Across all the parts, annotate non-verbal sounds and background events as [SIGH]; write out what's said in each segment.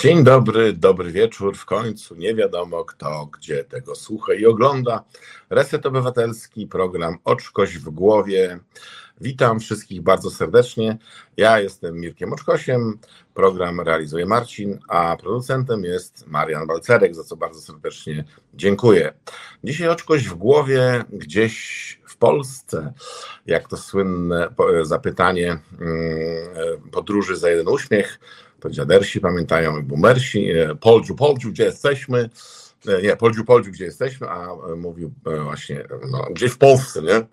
Dzień dobry, dobry wieczór. W końcu nie wiadomo kto, gdzie tego słucha i ogląda. Reset Obywatelski, program Oczkoś w głowie. Witam wszystkich bardzo serdecznie. Ja jestem Mirkiem Oczkosiem, program realizuje Marcin, a producentem jest Marian Balcerek, za co bardzo serdecznie dziękuję. Dzisiaj Oczkoś w głowie gdzieś w Polsce, jak to słynne zapytanie mm, podróży za jeden uśmiech to dziadersi pamiętają i boomersi. E, Poldziu, Poldziu, gdzie jesteśmy? E, nie, Poldziu, Poldziu, gdzie jesteśmy? A e, mówił właśnie, no, gdzieś w Polsce, nie?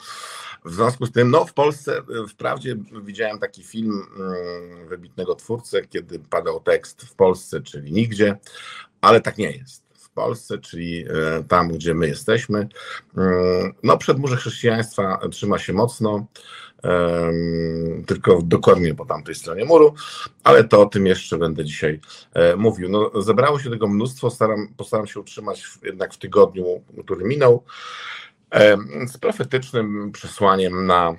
W związku z tym, no w Polsce, wprawdzie widziałem taki film mm, wybitnego twórcy, kiedy padał tekst w Polsce, czyli nigdzie, ale tak nie jest. Polsce, czyli tam, gdzie my jesteśmy, mm, no przedmurze chrześcijaństwa trzyma się mocno, tylko dokładnie po tamtej stronie muru, ale to o tym jeszcze będę dzisiaj e, mówił. No, zebrało się tego mnóstwo, staram, postaram się utrzymać jednak w tygodniu, który minął, z profetycznym przesłaniem na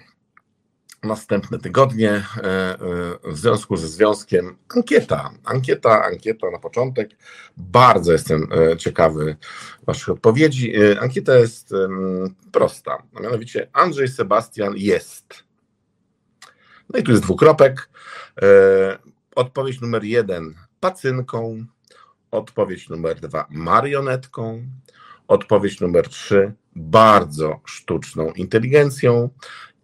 następne tygodnie e, e, w związku ze związkiem ankieta. Ankieta, ankieta na początek. Bardzo jestem ciekawy Waszych odpowiedzi. Ankieta jest prosta, a mianowicie Andrzej Sebastian jest. No i tu jest dwukropek. E, odpowiedź numer jeden pacynką, odpowiedź numer dwa marionetką, odpowiedź numer trzy bardzo sztuczną inteligencją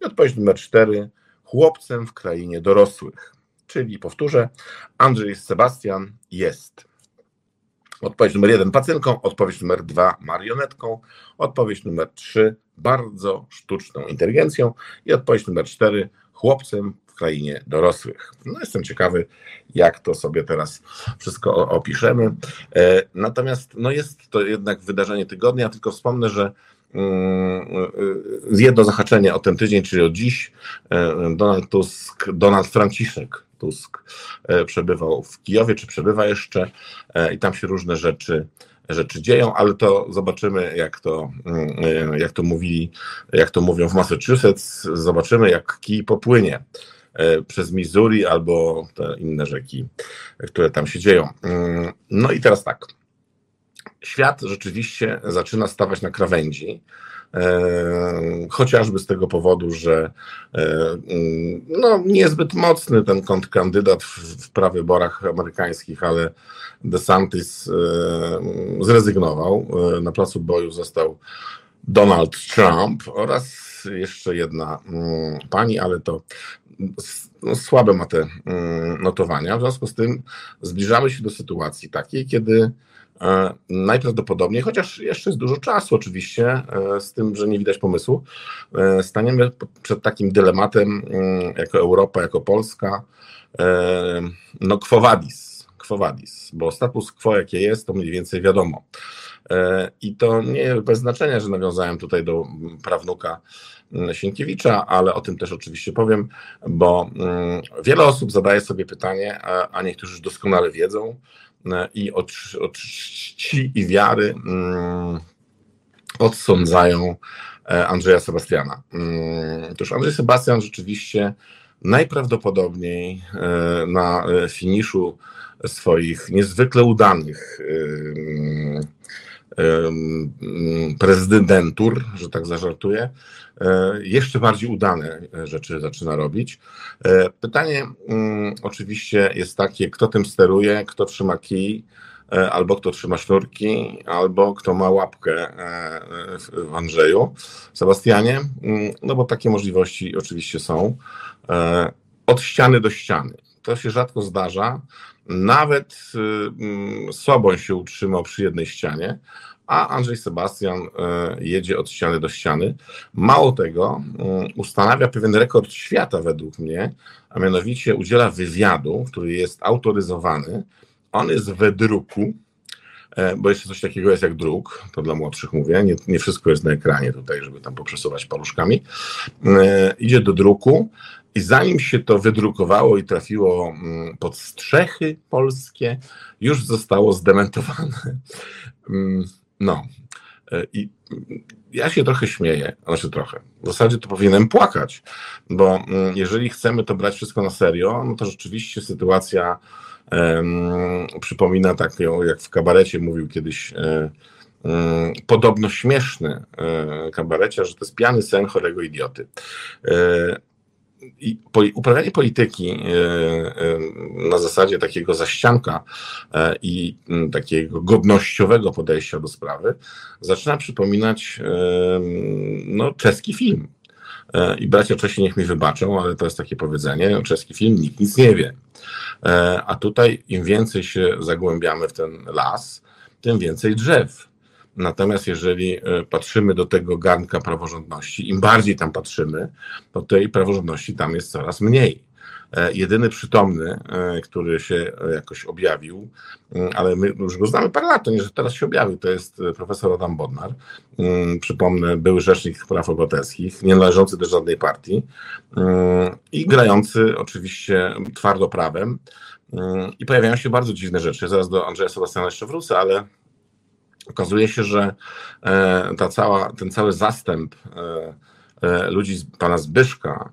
odpowiedź numer cztery chłopcem w krainie dorosłych. Czyli powtórzę, Andrzej Sebastian jest. Odpowiedź numer jeden pacynką, odpowiedź numer dwa marionetką, odpowiedź numer trzy bardzo sztuczną inteligencją i odpowiedź numer cztery chłopcem w krainie dorosłych. No jestem ciekawy, jak to sobie teraz wszystko opiszemy. E, natomiast no jest to jednak wydarzenie tygodnia, tylko wspomnę, że jedno zahaczenie o ten tydzień, czyli o dziś, e, Donald Tusk, Donald Franciszek Tusk przebywał w Kijowie, czy przebywa jeszcze i tam się różne rzeczy rzeczy dzieją, ale to zobaczymy, jak to, mm, jak to mówili, jak to mówią w Massachusetts, zobaczymy, jak kij popłynie e, przez Missouri albo te inne rzeki, które tam się dzieją. Mm, no i teraz tak. Świat rzeczywiście zaczyna stawać na krawędzi. E, chociażby z tego powodu, że e, mm, no, niezbyt mocny ten kontrkandydat w prawyborach amerykańskich, ale DeSantis e, zrezygnował. Na placu boju został Donald Trump oraz jeszcze jedna mm, pani, ale to no, słabe ma te mm, notowania. W związku z tym zbliżamy się do sytuacji takiej, kiedy najprawdopodobniej, chociaż jeszcze jest dużo czasu oczywiście, e, z tym, że nie widać pomysłu, e, staniemy przed takim dylematem mm, jako Europa, jako Polska, no quo vadis, quo vadis, bo status quo jakie jest, to mniej więcej wiadomo. I to nie bez znaczenia, że nawiązałem tutaj do prawnuka mm, Sienkiewicza, ale o tym też oczywiście powiem, bo mm, wiele osób zadaje sobie pytanie, a niektórzy już doskonale wiedzą, i od, od czci i wiary mm, odsądzają e, Andrzeja Sebastiana. Mm, otóż Andrzej Sebastian rzeczywiście najprawdopodobniej e, na finiszu swoich niezwykle udanych prezydentur, że tak zażartuję, e, jeszcze bardziej udane rzeczy zaczyna robić. E, pytanie mm, oczywiście jest takie, kto tym steruje, kto trzyma kij, e, albo kto trzyma sznurki, albo kto ma łapkę w Andrzeju, Sebastianie, mm, no bo takie możliwości oczywiście są. Od ściany do ściany. To się rzadko zdarza, nawet y, mm, Soboń się utrzymał przy jednej ścianie, a Andrzej Sebastian y, jedzie od ściany do ściany. Mało tego, y, ustanawia pewien rekord świata według mnie, a mianowicie udziela wywiadu, który jest autoryzowany. On jest we druku, bo jeszcze coś takiego jest jak druk, to dla młodszych mówię, nie, nie wszystko jest na ekranie tutaj, żeby tam poprzesuwać paluszkami. E, idzie do druku i zanim się to wydrukowało i trafiło mm, pod strzechy polskie, już zostało zdementowane. Mm, no. E, I ja się trochę śmieję, znaczy trochę. W zasadzie to powinienem płakać, bo mm, jeżeli chcemy to brać wszystko na serio, no to rzeczywiście sytuacja Przypomina taką, jak w kabarecie mówił kiedyś podobno śmieszny kabarecie, że to jest piany sen chorego idioty i uprawianie polityki e, e, na zasadzie takiego zaścianka e, i takiego godnościowego podejścia do sprawy zaczyna przypominać no, czeski film. I bracia Czesi niech mi wybaczą, ale to jest takie powiedzenie, czeski film nikt nic nie wie. A tutaj im więcej się zagłębiamy w ten las, tym więcej drzew. Natomiast jeżeli e, patrzymy do tego garnka praworządności, im bardziej tam patrzymy, to tej praworządności tam jest coraz mniej. E, jedyny przytomny, e, który się jakoś objawił, ale my już go znamy parę lat, to nie, że teraz się objawił, to jest profesor Adam Bodnar. Przypomnę, były rzecznik praw obywatelskich, nie należący do żadnej partii i grający oczywiście twardo prawem. I pojawiają się bardzo dziwne rzeczy. Zaraz do Andrzeja Sebastiana jeszcze wrócę, ale okazuje się, że e, ta cała, ten cały zastęp e, e, ludzi z pana Zbyszka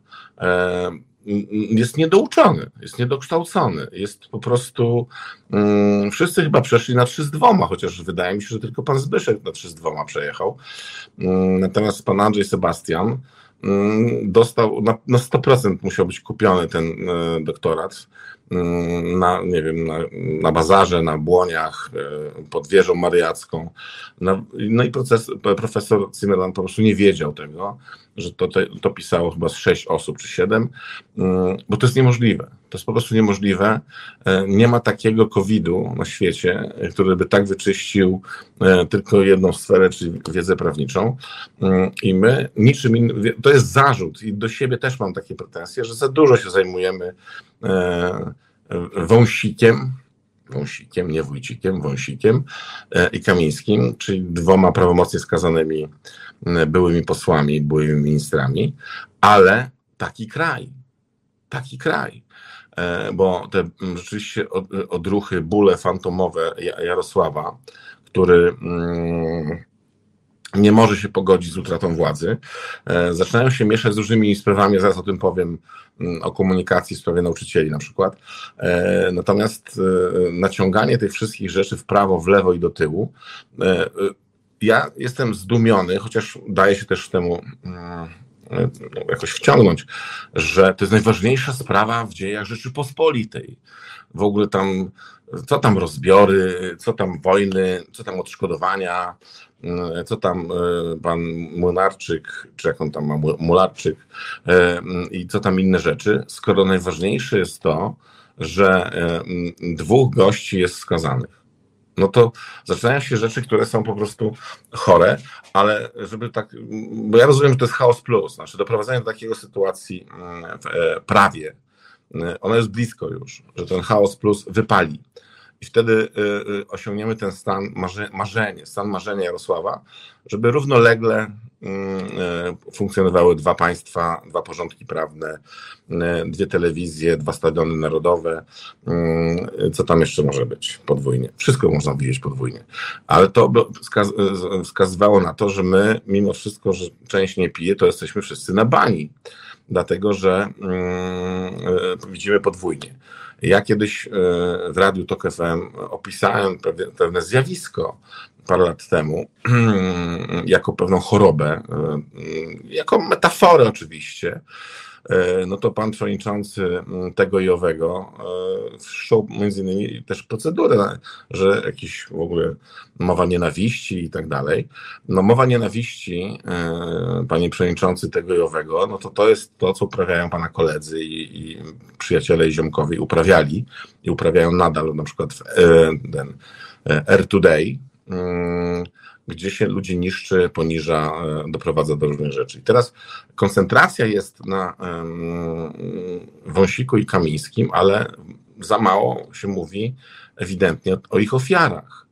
jest niedouczony, jest niedokształcony, jest po prostu. Um, wszyscy chyba przeszli na 3 z dwoma, chociaż wydaje mi się, że tylko pan Zbyszek na 3 z dwoma przejechał. Um, natomiast pan Andrzej Sebastian um, dostał, na, na 100% musiał być kupiony ten doktorat Mm, na, nie wiem, na, na bazarze, na błoniach, e, pod wieżą mariacką. No, no i proces, profesor Zimmerman po prostu nie wiedział tego, że to, to, to pisało chyba z sześć osób czy siedem, mm, bo to jest niemożliwe. To jest po prostu niemożliwe. E, nie ma takiego COVID-u na świecie, który by tak wyczyścił e, tylko jedną sferę, czyli wiedzę prawniczą. Mm, I my niczym innym, to jest zarzut i do siebie też mam takie pretensje, że za dużo się zajmujemy e, wąsikiem, wąsikiem, nie wójcikiem, wąsikiem i Kamińskim, czyli dwoma prawomocnie skazanymi byłymi posłami, byłymi ministrami, ale taki kraj, taki kraj. E, bo te rzeczywiście odruchy, bóle fantomowe Jarosława, który mm, nie może się pogodzić z utratą władzy, e, zaczynają się mieszać z różnymi sprawami, zaraz o tym powiem, mm, o komunikacji w sprawie nauczycieli na przykład. E, natomiast naciąganie tych wszystkich rzeczy w prawo, w lewo i do tyłu, ja jestem zdumiony, chociaż daje się też temu jakoś wciągnąć, że to jest najważniejsza sprawa w dziejach Rzeczypospolitej. W ogóle tam, co tam rozbiory, co tam wojny, co tam odszkodowania, co tam e, pan Młynarczyk, czy jak on tam ma, Mularczyk e, i co tam inne rzeczy, skoro najważniejsze jest to, że e, dwóch gości jest skazanych. No to zaczynają się rzeczy, które są po prostu chore, ale żeby tak, bo ja rozumiem, że to jest chaos plus, znaczy doprowadzenie do takiego sytuacji mm, w e, prawie, ono jest blisko już, że ten chaos plus wypali. I wtedy y, y, osiągniemy ten stan marzenie, stan marzenia Jarosława, żeby równolegle mm, y, funkcjonowały dwa państwa, dwa porządki prawne, dwie telewizje, dwa stadiony narodowe. Mm, co tam jeszcze może być podwójnie? Wszystko można widzieć podwójnie. Ale to wskazywało na to, że my, mimo wszystko, że część nie pije, to jesteśmy wszyscy na bani. Dlatego, że mm, widzimy podwójnie. Ja kiedyś e, w Radiu Tok FM opisałem pewne zjawisko parę lat temu [CLEARS THROAT] jako pewną chorobę, e, jako metaforę oczywiście, no to pan przewodniczący mm, tego i owego e, wszczął między innymi też procedurę, że jakiś w ogóle mowa nienawiści i tak dalej. No mowa nienawiści, e, panie przewodniczący tego i owego, no to to jest to, co uprawiają pana koledzy i, i przyjaciele i ziomkowie uprawiali i uprawiają nadal, na przykład w ten Air Today, mm, gdzie się ludzi niszczy, poniża, e, doprowadza do różnych rzeczy. I teraz koncentracja jest na Wąsiku i Kamińskim, ale za mało się mówi ewidentnie o ich ofiarach.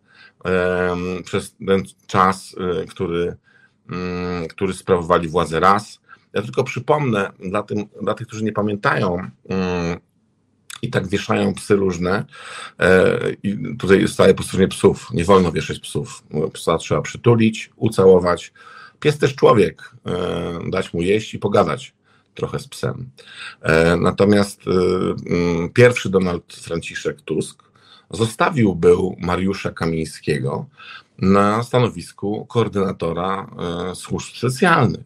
Przez ten czas, e, który, mm, który sprawowali władzę raz. Ja tylko przypomnę dla, tym, dla tych, którzy nie pamiętają, mm, i tak wieszają psy różne. E, I tutaj staje po stronie psów. Nie wolno wieszać psów. Psa trzeba przytulić, ucałować. Pies też człowiek, e, dać mu jeść i pogadać. trochę z psem. Natomiast mm, pierwszy Donald Franciszek Tusk zostawił był Mariusza Kamińskiego na stanowisku koordynatora służb specjalnych.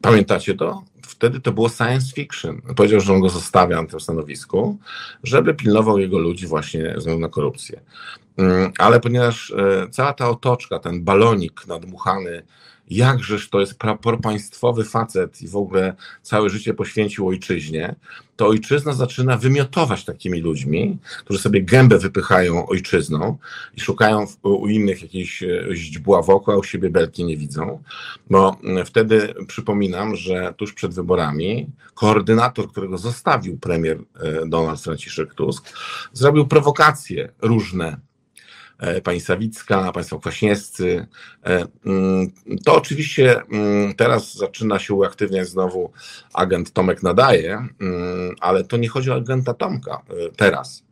Pamiętacie to? Wtedy to było science fiction. Powiedział, że on go zostawia na tym stanowisku, żeby pilnował jego ludzi właśnie ze względu na korupcję. Mm, ale ponieważ e, cała ta otoczka, ten balonik nadmuchany jakżeż to jest propaństwowy facet i w ogóle całe życie poświęcił ojczyźnie, to ojczyzna zaczyna wymiotować takimi ludźmi, którzy sobie gębę wypychają ojczyzną i szukają u innych jakiejś e, źdźbła wokół, a u siebie belki nie widzą. Bo wtedy przypominam, że tuż przed wyborami koordynator, którego zostawił premier e, Donald Franciszek Tusk, zrobił prowokacje różne pani Sawicka, państwo Kwaśniewscy. E, mm, to oczywiście mm, teraz zaczyna się uaktywniać znowu agent Tomek Nadaje, mm, ale to nie chodzi o agenta Tomka e, teraz.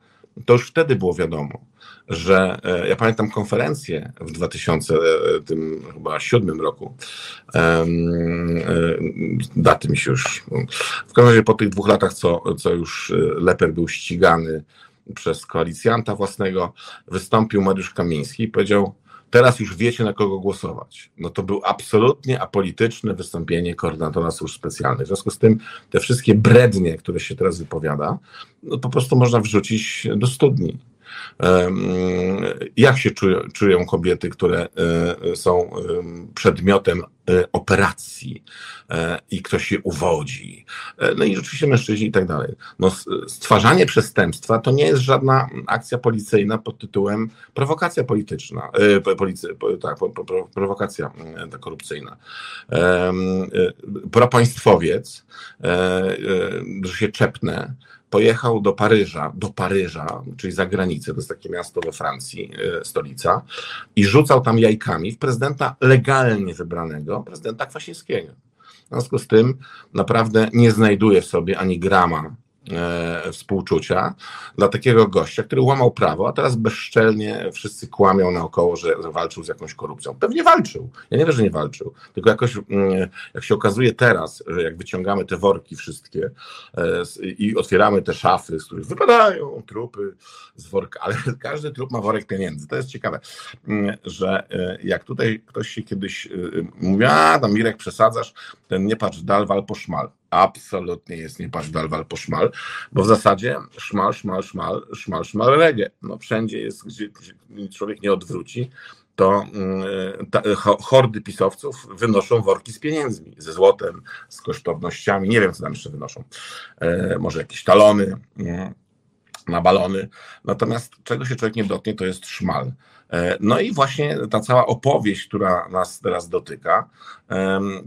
To już wtedy było wiadomo, że ja pamiętam konferencję w 2007 roku. Daty mi się już. W każdym razie po tych dwóch latach, co, co już Leper był ścigany przez koalicjanta własnego, wystąpił Mariusz Kamiński i powiedział, teraz już wiecie na kogo głosować. No to był absolutnie apolityczne wystąpienie koordynatora służb specjalnych. W związku z tym te wszystkie brednie, które się teraz wypowiada, no po prostu można wrzucić do studni. Jak się czują, kobiety, które e, są przedmiotem e, operacji e, i ktoś je uwodzi? No i oczywiście mężczyźni i tak dalej. No, stwarzanie przestępstwa to nie jest żadna akcja policyjna pod tytułem prowokacja polityczna, policy, tak, prowokacja korupcyjna. Propaństwowiec, że się czepnę, pojechał do Paryża, do Paryża, czyli za granicę, to jest takie miasto we Francji, e, stolica, i rzucał tam jajkami w prezydenta legalnie wybranego, prezydenta Kwaśniewskiego. W związku z tym naprawdę nie znajduje w sobie ani grama e, współczucia dla takiego gościa, który łamał prawo, a teraz bezczelnie wszyscy kłamią naokoło, że, że walczył z jakąś korupcją. Pewnie walczył. Ja nie wiem, że nie walczył. Tylko jakoś, mm, jak się okazuje teraz, że jak wyciągamy te worki wszystkie e, i otwieramy te szafy, z których wypadają trupy z worka, ale [LAUGHS] każdy trup ma worek pieniędzy. To jest ciekawe, mm, że e, jak tutaj ktoś się kiedyś mówi, a tam Mirek przesadzasz, ten nie patrz dal, wal po szmal absolutnie jest nie patrz dal, wal po szmal, bo w zasadzie szmal, szmal, szmal, szmal, szmal, reggae. No wszędzie jest, gdzie człowiek nie odwróci, to mm, ta, hordy pisowców wynoszą worki z pieniędzmi, ze złotem, z kosztownościami, nie wiem co tam jeszcze wynoszą, e, może jakieś talony mm, na balony, natomiast czego się człowiek nie dotknie, to jest szmal. E, no i właśnie ta cała opowieść, która nas teraz dotyka,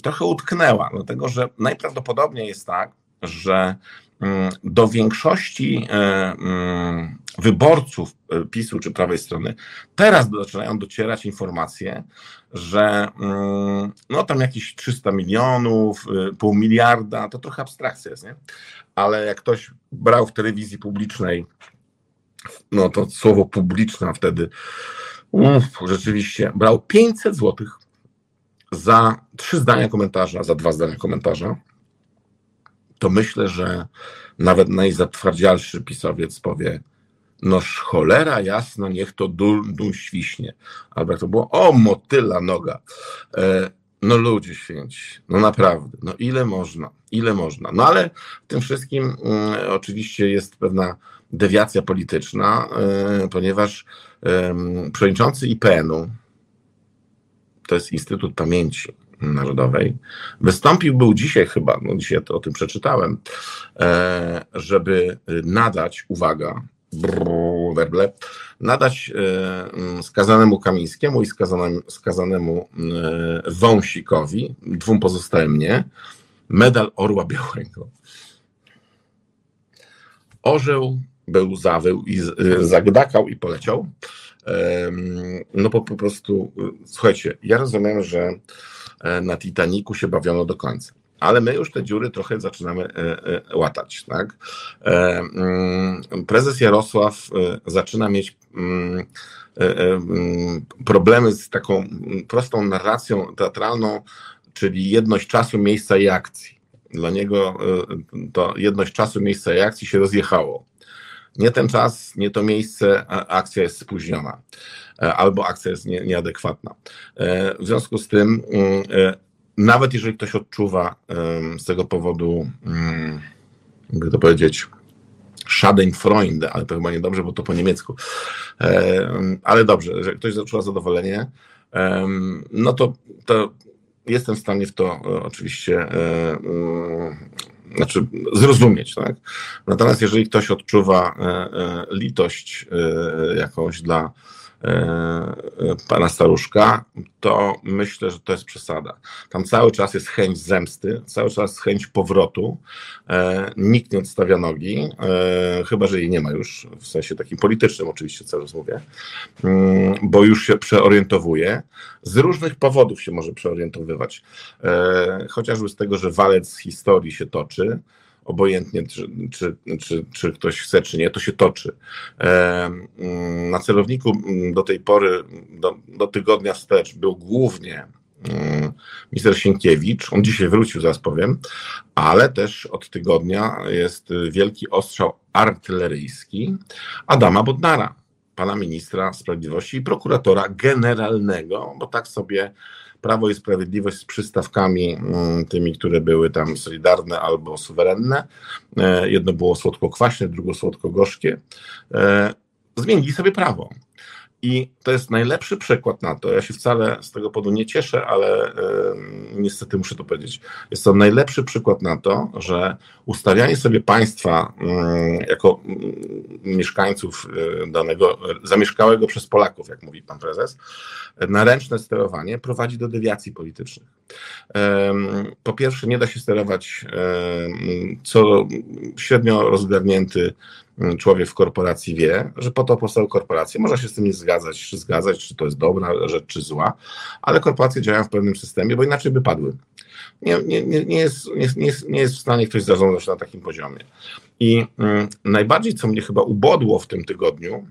trochę utknęła, dlatego że najprawdopodobniej jest tak, że mm, do większości e, mm, wyborców e, PiSu czy prawej strony teraz zaczynają docierać informacje, że mm, no tam jakieś 300 milionów, pół miliarda, to trochę abstrakcja jest, nie? Ale jak ktoś brał w telewizji publicznej, no to słowo publiczna wtedy Uf, rzeczywiście brał 500 złotych za trzy zdania komentarza, za dwa zdania komentarza, to myślę, że nawet najzatwardzialszy pisowiec powie, noż cholera jasna, niech to dół świśnie. Albo to było, o motyla noga. E, no ludzie święci, no naprawdę, no ile można, ile można. No ale w tym wszystkim y, oczywiście jest pewna dewiacja polityczna, y, ponieważ y, przewodniczący IPN-u, to jest Instytut Pamięci Narodowej, wystąpił, był dzisiaj chyba, no dzisiaj to o tym przeczytałem, e, żeby nadać, uwaga, werble, nadać e, skazanemu Kamińskiemu i skazanemu, skazanemu e, Wąsikowi, dwóm pozostałym nie, medal Orła Białego. Orzeł był zawył i e, zagdakał i poleciał. No po, po prostu, słuchajcie, ja rozumiem, że na Titaniku się bawiono do końca ale my już te dziury trochę zaczynamy e, e, łatać. Tak? E, mm, prezes Jarosław zaczyna mieć mm, mm, problemy z taką prostą narracją teatralną, czyli jedność czasu, miejsca i akcji. Dla niego to jedność czasu, miejsca i akcji się rozjechało. Nie ten czas, nie to miejsce, akcja jest spóźniona albo akcja jest nie, nieadekwatna. W związku z tym, nawet jeżeli ktoś odczuwa z tego powodu, jakby to powiedzieć, Schadenfreude, ale to chyba niedobrze, bo to po niemiecku. Ale dobrze, że ktoś odczuwa zadowolenie, no to, to jestem w stanie w to e, oczywiście e, mm, znaczy zrozumieć, tak? Natomiast jeżeli ktoś odczuwa e, litość jakąś dla E, pana staruszka, to myślę, że to jest przesada. Tam cały czas jest chęć zemsty, cały czas chęć powrotu. E, nikt nie odstawia nogi, e, chyba że jej nie ma już, w sensie takim politycznym oczywiście cały czas mm, bo już się przeorientowuje. Z różnych powodów się może przeorientowywać. Chociażby z tego, że walec historii się toczy, obojętnie czy, czy, czy, czy ktoś chce, czy nie, to się toczy. Na celowniku mm, do tej pory, do, do tygodnia wstecz był głównie mm, minister Sienkiewicz, on dzisiaj wrócił, zaraz powiem, ale też od tygodnia jest wielki ostrzał artyleryjski Adama Bodnara, pana ministra sprawiedliwości i prokuratora generalnego, bo tak sobie Prawo i Sprawiedliwość z przystawkami mm, tymi, które były tam solidarne albo suwerenne. E, jedno było słodko-kwaśne, drugie słodko-gorzkie. E, zmienili sobie prawo. I to jest najlepszy przykład na to. Ja się wcale z tego powodu nie cieszę, ale niestety muszę to powiedzieć. Jest to najlepszy przykład na to, że ustawianie sobie państwa jako mieszkańców y, danego, zamieszkałego przez Polaków, jak mówi pan prezes, na ręczne sterowanie prowadzi do dewiacji politycznych. Po pierwsze, nie da się sterować co średnio rozgarnięty człowiek w korporacji wie, że po to powstały korporacje. Można się z tym nie zgadzać, czy zgadzać, czy to jest dobra rzecz, czy zła, ale korporacje działają w pewnym systemie, bo inaczej by padły. Nie, nie, nie, nie, jest, nie, jest, nie jest w stanie ktoś zarządzać na takim poziomie. I mm, najbardziej, co mnie chyba ubodło w tym tygodniu,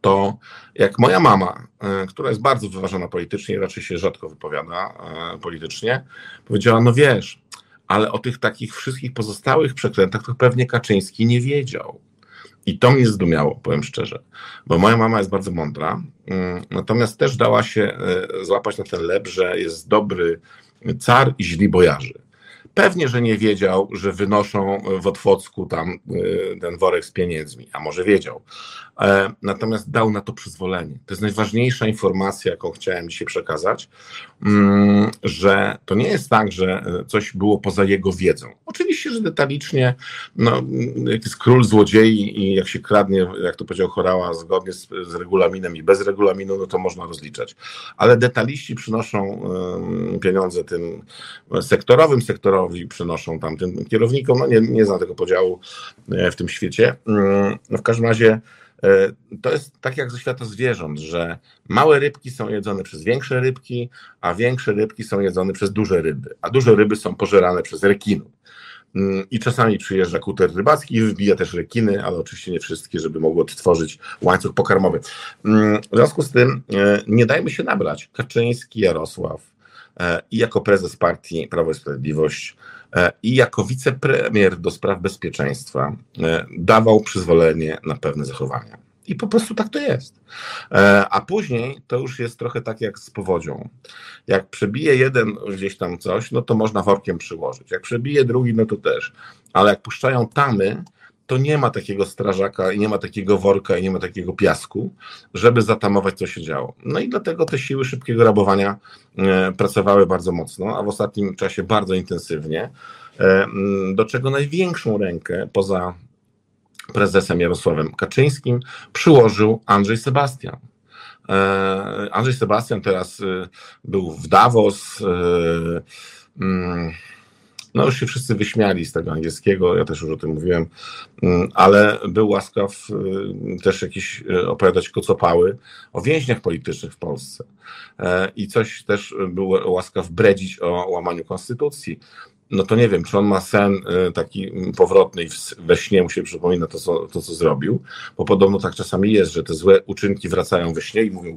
to jak moja mama, y, która jest bardzo wyważona politycznie, raczej się rzadko wypowiada y, politycznie, powiedziała: No wiesz, ale o tych takich wszystkich pozostałych przekrętach to pewnie Kaczyński nie wiedział. I to mnie zdumiało, powiem szczerze, bo moja mama jest bardzo mądra, mm, natomiast też dała się e, złapać na ten lep, że jest dobry car i źli bojarzy. Pewnie, że nie wiedział, że wynoszą w Otwocku tam e, ten worek z pieniędzmi, a może wiedział, E, natomiast dał na to przyzwolenie. To jest najważniejsza informacja, jaką chciałem dzisiaj przekazać, mm, że to nie jest tak, że e, coś było poza jego wiedzą. Oczywiście, że detalicznie, no, jak jest król złodziei i jak się kradnie, jak to powiedział Chorała, zgodnie z, z regulaminem i bez regulaminu, no to można rozliczać. Ale detaliści przynoszą pieniądze tym sektorowym, sektorowi przynoszą tam tym kierownikom, no nie, nie znam tego podziału e, w tym świecie. Mm, no w każdym razie E, to jest tak jak ze świata zwierząt, że małe rybki są jedzone przez większe rybki, a większe rybki są jedzone przez duże ryby, a duże ryby są pożerane przez rekiny. Mm, I czasami przyjeżdża kuter rybacki i wybija też rekiny, ale oczywiście nie wszystkie, żeby mogło odtworzyć łańcuch pokarmowy. Mm, w związku z tym e, nie dajmy się nabrać. Kaczyński Jarosław i jako prezes partii Prawo i Sprawiedliwość E, i jako wicepremier do spraw bezpieczeństwa e, dawał przyzwolenie na pewne zachowania. I po prostu tak to jest. E, a później to już jest trochę tak jak z powodzią. Jak przebije jeden gdzieś tam coś, no to można workiem przyłożyć. Jak przebije drugi, no to też. Ale jak puszczają tamy, to nie ma takiego strażaka i nie ma takiego worka i nie ma takiego piasku, żeby zatamować, co się działo. No i dlatego te siły szybkiego rabowania e, pracowały bardzo mocno, a w ostatnim czasie bardzo intensywnie, e, do czego największą rękę poza prezesem Jarosławem Kaczyńskim przyłożył Andrzej Sebastian. E, Andrzej Sebastian teraz był w Davos. No już się wszyscy wyśmiali z tego angielskiego, ja też już o tym mówiłem, mm, ale był łaskaw y, też jakiś y, opowiadać kocopały o więźniach politycznych w Polsce. E, I coś też był łaskaw bredzić o łamaniu konstytucji no to nie wiem, czy on ma sen y, taki powrotny i we śnie mu się przypomina to co, to, co zrobił, bo podobno tak czasami jest, że te złe uczynki wracają we śnie i mówią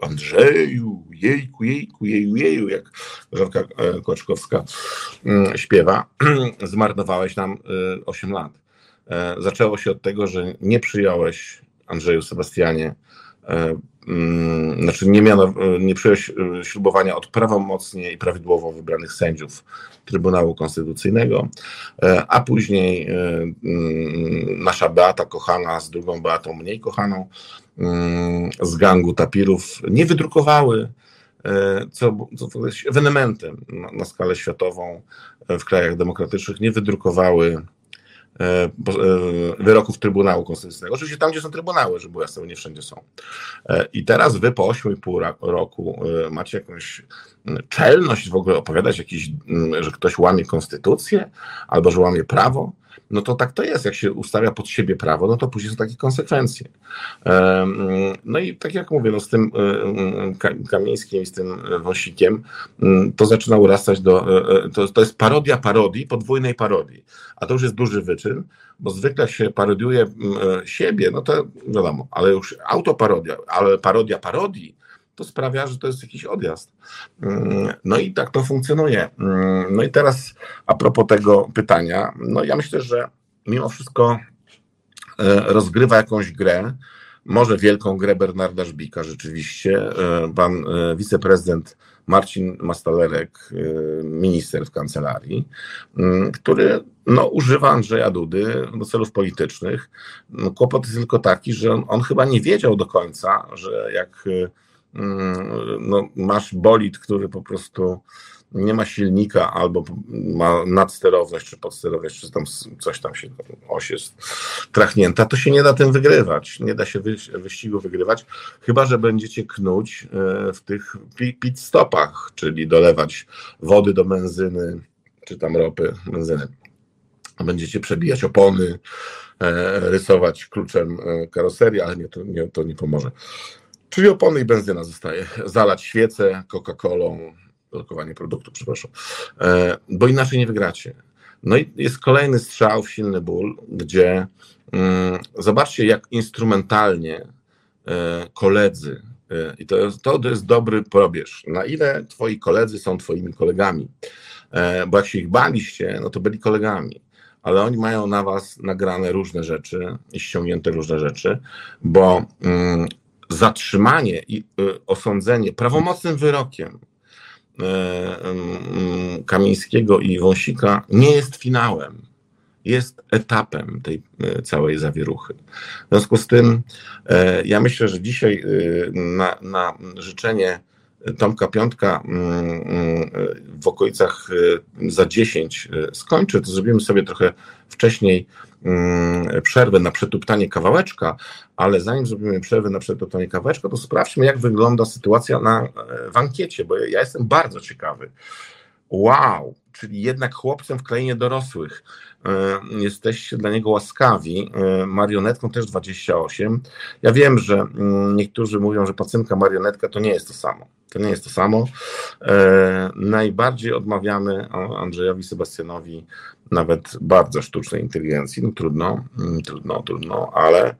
Andrzeju, jejku, jejku, jeju, jeju, jak Żanka Koczkowska mm, śpiewa, [CLEARS THROAT] zmarnowałeś nam 8 lat. Zaczęło się od tego, że nie przyjąłeś Andrzeju Sebastianie znaczy nie, miano, nie przyjąłeś e, ślubowania od prawomocnie i prawidłowo wybranych sędziów Trybunału Konstytucyjnego, e, a później e, mm, nasza Beata kochana z drugą Beatą mniej kochaną mm, z gangu tapirów nie wydrukowały co, co jest ewenementem na, na skalę światową w krajach demokratycznych, nie wydrukowały E, e, wyroków Trybunału Konstytucyjnego. Oczywiście tam, gdzie są trybunały, żeby jasne, nie wszędzie są. E, I teraz wy po 8,5 roku macie jakąś czelność w ogóle opowiadać jakiś, że ktoś łamie konstytucję albo że łamie prawo no to tak to jest. Jak się ustawia pod siebie prawo, no to później są takie konsekwencje. No i tak jak mówię, no z tym e, e, Kamińskim, z tym Wąsikiem, mm, to zaczyna urastać do. E, to, to jest parodia parodii, podwójnej parodii. A to już jest duży wyczyn, bo zwykle się parodiuje mm, siebie, no to wiadomo, ale już autoparodia, ale parodia parodii to sprawia, że to jest jakiś odjazd. Mm, no i tak to funkcjonuje. Mm, no i teraz a propos tego pytania, no ja myślę, że mimo wszystko e, rozgrywa jakąś grę, może wielką grę Bernarda Żbika rzeczywiście. E, pan e, wiceprezydent Marcin Mastalerek, minister w kancelarii, mm, który no, używa Andrzeja Dudy do celów politycznych. No, kłopot jest tylko taki, że on, on chyba nie wiedział do końca, że jak no, masz bolid, który po prostu nie ma silnika albo ma nadsterowność czy podsterowność, czy tam coś tam się, oś jest trachnięta, to się nie da tym wygrywać. Nie da się wyścigu wygrywać, chyba że będziecie knuć e, w tych pit stopach, czyli dolewać wody do benzyny, czy tam ropy, benzyny. Będziecie przebijać opony, e, rysować kluczem e, karoserię, ale nie, to, nie, to nie pomoże. Czyli opony i benzyna zostaje. Zalać świecę Coca-Colą, lokowanie produktu, przepraszam, e, bo inaczej nie wygracie. No i jest kolejny strzał w silny ból, gdzie mm, zobaczcie, jak instrumentalnie e, koledzy, e, i to jest, to jest dobry probierz, na ile twoi koledzy są twoimi kolegami. Bo jak się ich baliście, no to byli kolegami ale oni mają na was nagrane różne rzeczy i ściągnięte różne rzeczy, bo mm, zatrzymanie i y, osądzenie prawomocnym wyrokiem y, y, Kamińskiego i Wąsika nie jest finałem, jest etapem tej całej zawieruchy. W związku z tym ja myślę, że dzisiaj na, na życzenie Tomka Piątka w okolicach za 10 skończy, to zrobimy sobie trochę wcześniej przerwę na przetuptanie kawałeczka, ale zanim zrobimy przerwę na przetuptanie kawałeczka, to sprawdźmy, jak wygląda sytuacja na, w ankiecie, bo ja jestem bardzo ciekawy. Wow, czyli jednak chłopcem w krainie dorosłych. E, jesteście dla niego łaskawi. E, marionetką też 28. Ja wiem, że mm, niektórzy mówią, że pacynka marionetka to nie jest to samo. To nie jest to samo. E, najbardziej odmawiamy Andrzejowi Sebastianowi nawet bardzo sztucznej inteligencji. No trudno, mm, trudno, trudno, ale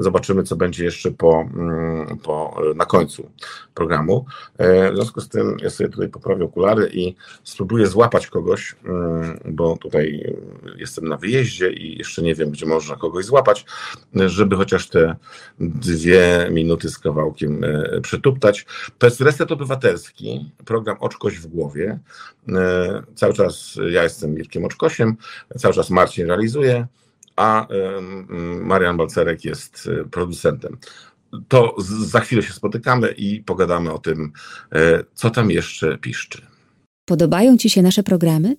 zobaczymy, co będzie jeszcze po, mm, po, na końcu programu. W związku z tym ja sobie tutaj poprawię okulary i spróbuję złapać kogoś, mm, bo tutaj jestem na wyjeździe i jeszcze nie wiem, gdzie można kogoś złapać, żeby chociaż te dwie minuty z kawałkiem e, przetuptać. To jest Reset Obywatelski, program Oczkoś w głowie. E, cały czas ja jestem Mirkiem Oczkosiem, cały czas Marcin realizuje, a Marian Balcerek jest e, producentem to za chwilę się spotykamy i pogadamy o tym, co tam jeszcze piszczy. Podobają Ci się nasze programy?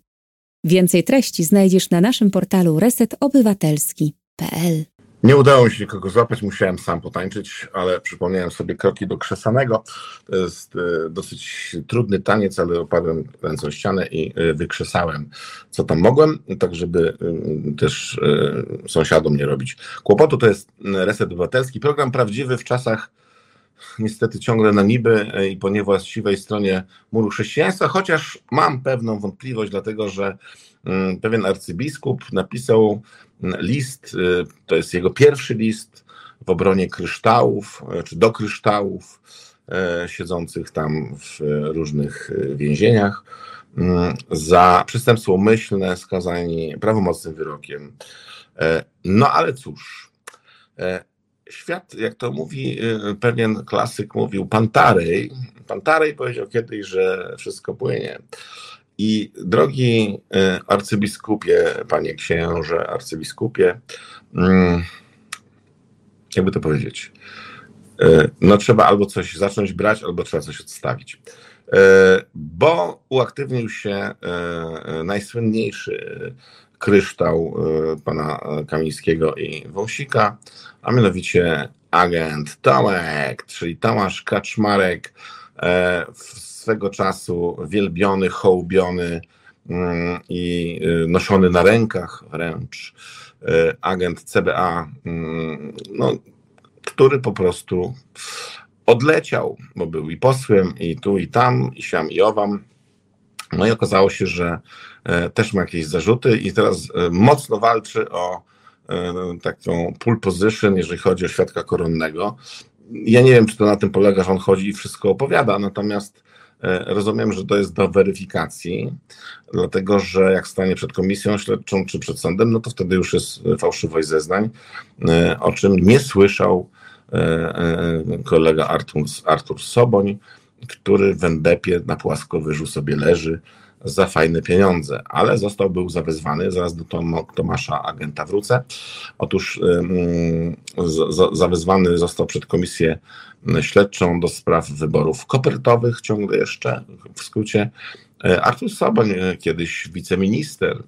Więcej treści znajdziesz na naszym portalu resetobywatelski.pl. Nie udało mi się nikogo złapać, musiałem sam potańczyć, ale przypomniałem sobie kroki do krzesanego. To jest e, dosyć trudny taniec, ale opadłem ręce o ścianę i e, wykrzesałem co tam mogłem, tak żeby e, też sąsiadom nie robić kłopotu. To jest Reset Obywatelski, program prawdziwy w czasach niestety ciągle na niby i po niewłaściwej stronie muru chrześcijaństwa, chociaż mam pewną wątpliwość, dlatego że pewien arcybiskup napisał list, y, to jest jego pierwszy list w obronie kryształów, y, czy do kryształów, siedzących tam w różnych więzieniach mm, za przestępstwo umyślne skazani prawomocnym wyrokiem. No ale cóż, świat, jak to mówi pewien klasyk, mówił Pantarej. Pantarej powiedział kiedyś, że wszystko płynie. I drogi e, arcybiskupie, panie księże, arcybiskupie, mm, jakby to powiedzieć, e, no trzeba albo coś zacząć brać, albo trzeba coś odstawić. E, bo uaktywnił się najsłynniejszy kryształ pana Kamińskiego i Wąsika, a mianowicie agent Tomek, czyli Tomasz Kaczmarek, swego czasu wielbiony, hołbiony mm, i y, noszony na rękach wręcz y, agent CBA, mm, no, który po prostu odleciał, bo był i posłem, i tu, i tam, i siam, i owam. No i okazało się, że e, też ma jakieś zarzuty i teraz e, mocno walczy o e, taką pull position, jeżeli chodzi o świadka koronnego. Ja nie wiem, czy to na tym polega, że on chodzi i wszystko opowiada, natomiast E, rozumiem, że to jest do weryfikacji, dlatego że jak stanie przed komisją śledczą czy przed sądem, no to wtedy już jest fałszywość zeznań, e, o czym nie słyszał e, kolega Artur, Artur Soboń, który w Endepie na płaskowyżu sobie leży za fajne pieniądze, ale został był zawezwany, zaraz do Tomasza agenta wrócę. Otóż zawezwany został przed komisję śledczą do spraw wyborów kopertowych, ciągle jeszcze w skrócie. E, Artur Soboń, e, kiedyś wiceminister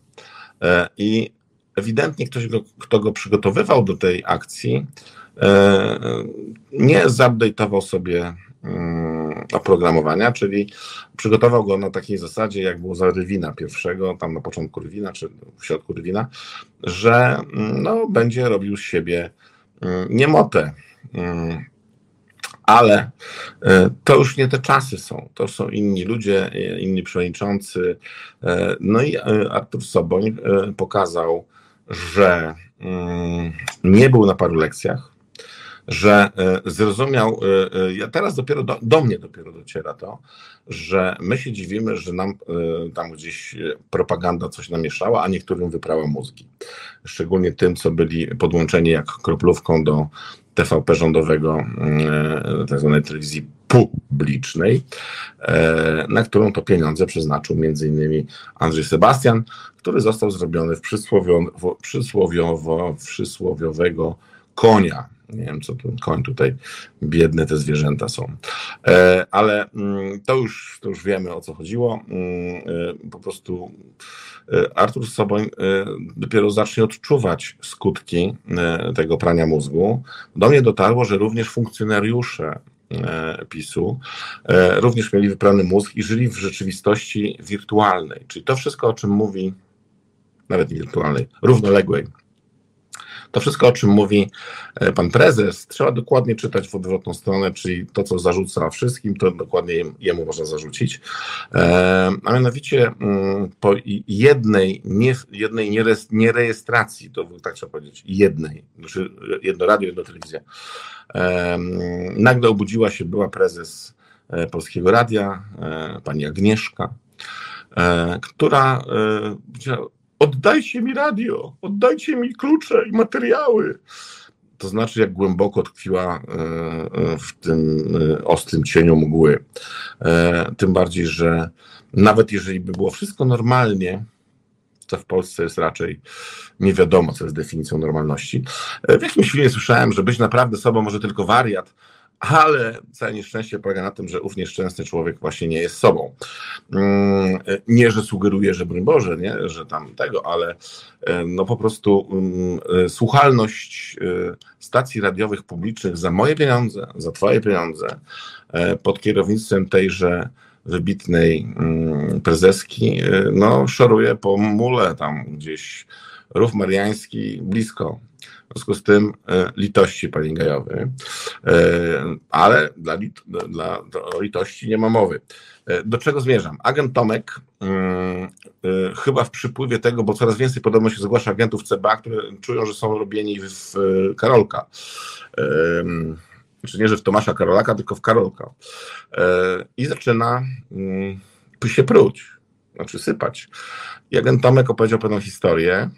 e, i ewidentnie ktoś, go, kto go przygotowywał do tej akcji, nie zupdate'ował sobie mm, oprogramowania, czyli przygotował go na takiej zasadzie, jak było za Rywina pierwszego, tam na początku Rywina, czy w środku Rywina, że mm, no, będzie robił z siebie mm, niemotę ale e, to już nie te czasy są. To są inni ludzie, e, inni przewodniczący. E, no i Artur Soboń pokazał, że mm, nie był na paru lekcjach, że zrozumiał, ja teraz dopiero do, do, mnie dopiero dociera to, że my się dziwimy, że nam tam gdzieś propaganda coś namieszała, a niektórym wyprała mózgi. Szczególnie tym, co byli podłączeni jak kroplówką do TVP rządowego, e, tak zwanej telewizji publicznej, e, na którą to pieniądze przeznaczył m.in. Andrzej Sebastian, który został zrobiony w przysłowiowo, przysłowiowo, przysłowiowego konia. Nie wiem, co ten koń tutaj, biedne te zwierzęta są. E, ale mm, to już, to już wiemy, o co chodziło. Mm, po prostu E, Artur Soboń e, dopiero zacznie odczuwać skutki e, tego prania mózgu. Do mnie dotarło, że również funkcjonariusze PiSu również mieli wyprany mózg i żyli w rzeczywistości wirtualnej. Czyli to wszystko, o czym mówi, nawet wirtualnej, równoległej, to wszystko, o czym mówi e, pan prezes, trzeba dokładnie czytać w odwrotną stronę, czyli to, co zarzuca wszystkim, to dokładnie jemu można zarzucić. E, a mianowicie mm, po jednej, nie, jednej nierejestracji, to tak trzeba powiedzieć, jednej, znaczy jedno radio, jedno telewizja, e, nagle obudziła się była prezes Polskiego Radia, pani Agnieszka, która oddajcie mi radio, oddajcie mi klucze i materiały. To znaczy, jak głęboko tkwiła e, e, w tym e, ostrym cieniu mgły. Tym bardziej, że nawet jeżeli by było wszystko normalnie, co w Polsce jest raczej nie wiadomo, co jest definicją normalności. W jakimś filmie słyszałem, że być naprawdę sobą może tylko wariat, ale całe nieszczęście polega na tym, że ów nieszczęsny człowiek właśnie nie jest sobą. Mm, nie, że sugeruje, że broń Boże, nie, że tam tego, ale e, no po prostu mm, e, słuchalność e, stacji radiowych publicznych za moje pieniądze, za twoje pieniądze, pod kierownictwem tejże wybitnej mm, prezeski, no szoruje po mule tam gdzieś, rów mariański blisko w związku z tym e, litości, panie Gajowy, e, ale dla, lit, dla litości nie ma mowy. E, do czego zmierzam? Agent Tomek, hmm, chyba w przypływie tego, bo coraz więcej podobno się zgłasza agentów CBA, które czują, że są robieni w Karolka. Znaczy nie, że w Tomasza Karolaka, tylko w Karolka. I zaczyna mm, się pruć, znaczy sypać. I agent Tomek opowiedział pewną historię.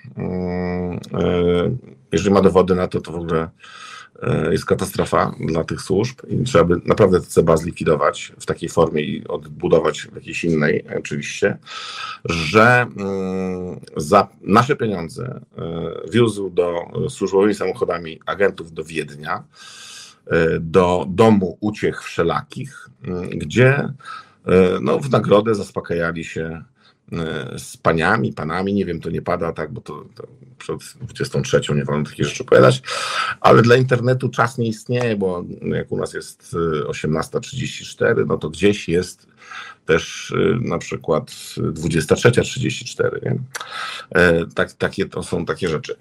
Jeżeli ma dowody na to, to w ogóle E, jest katastrofa dla tych służb i trzeba by naprawdę CBA zlikwidować w takiej formie i odbudować w jakiejś innej oczywiście, że mm, za nasze pieniądze e, wiózł do służbowymi samochodami agentów do Wiednia, e, do domu uciech wszelakich, mm, gdzie no, w nagrodę zaspokajali się E, z paniami, panami, nie wiem, to nie pada tak, bo to, to przed 23 nie wolno takie rzeczy opowiadać, ale dla internetu czas nie istnieje, bo jak u nas jest 18.34, no to gdzieś jest też e, na przykład 23.34. Nie? E, tak, takie to są takie rzeczy.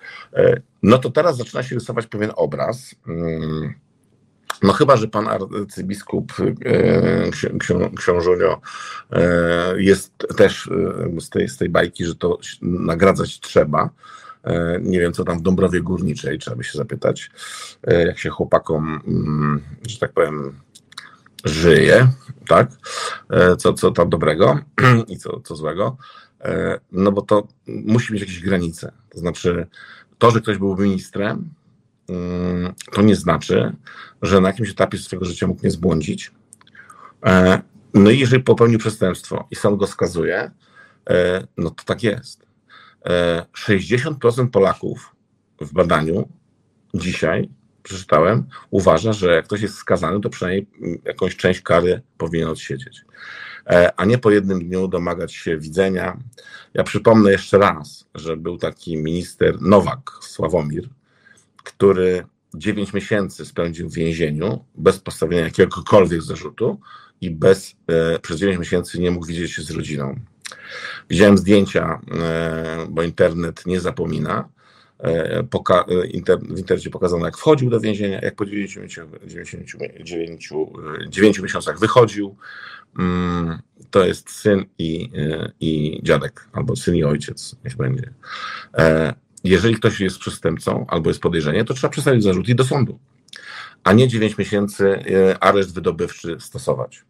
No to teraz zaczyna się rysować pewien obraz. Hmm no chyba, że pan arcybiskup e, książunio e, jest też e, z tej, z tej bajki, że to nagradzać trzeba. Nie wiem, co tam w Dąbrowie Górniczej, trzeba by się zapytać, jak się chłopakom, mm, że tak powiem, żyje, tak? Co, co tam dobrego [CLEARS THROAT] i co, co złego. No bo to musi mieć jakieś granice. To znaczy, to, że ktoś był ministrem, to nie znaczy, że na jakimś etapie swojego życia mógł nie zbłądzić. E, no i jeżeli popełnił przestępstwo i sąd go skazuje, e, no to tak jest. 60% e, Polaków w badaniu dzisiaj, przeczytałem, uważa, że jak ktoś jest skazany, to przynajmniej jakąś część kary powinien odsiedzieć. A nie po jednym dniu domagać się widzenia. Ja przypomnę jeszcze raz, że był taki minister Nowak, Sławomir, który 9 miesięcy spędził w więzieniu bez postawienia jakiegokolwiek zarzutu i bez, e, przez 9 miesięcy nie mógł widzieć się z rodziną. Widziałem zdjęcia, e, bo internet nie zapomina. E, poka inter w internecie pokazano, jak wchodził do więzienia, jak po 99, 9 miesiącach wychodził. Mm, to jest syn i, i dziadek, albo syn i ojciec, niech będzie jeżeli ktoś jest przestępcą albo jest podejrzenie, to trzeba przedstawić zarzut i do sądu, a nie 9 miesięcy e, areszt wydobywczy stosować.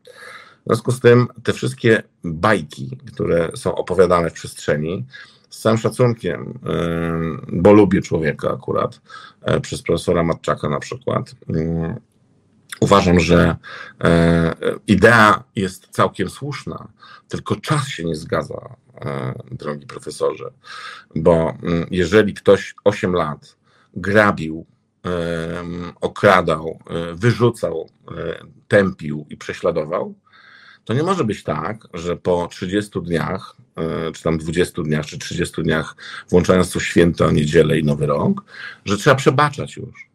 W związku z tym te wszystkie bajki, które są opowiadane w przestrzeni, z całym szacunkiem, e, bo lubię człowieka akurat, e, przez profesora Matczaka na przykład, uważam, że idea jest całkiem słuszna, tylko czas się nie zgadza drogi profesorze, bo mm, jeżeli ktoś 8 lat grabił, okradał, e, wyrzucał, e, tępił i prześladował, to nie może być tak, że po 30 dniach, czy tam 20 dniach, czy 30 dniach, włączając to święto, niedzielę i nowy rok, że trzeba przebaczać już.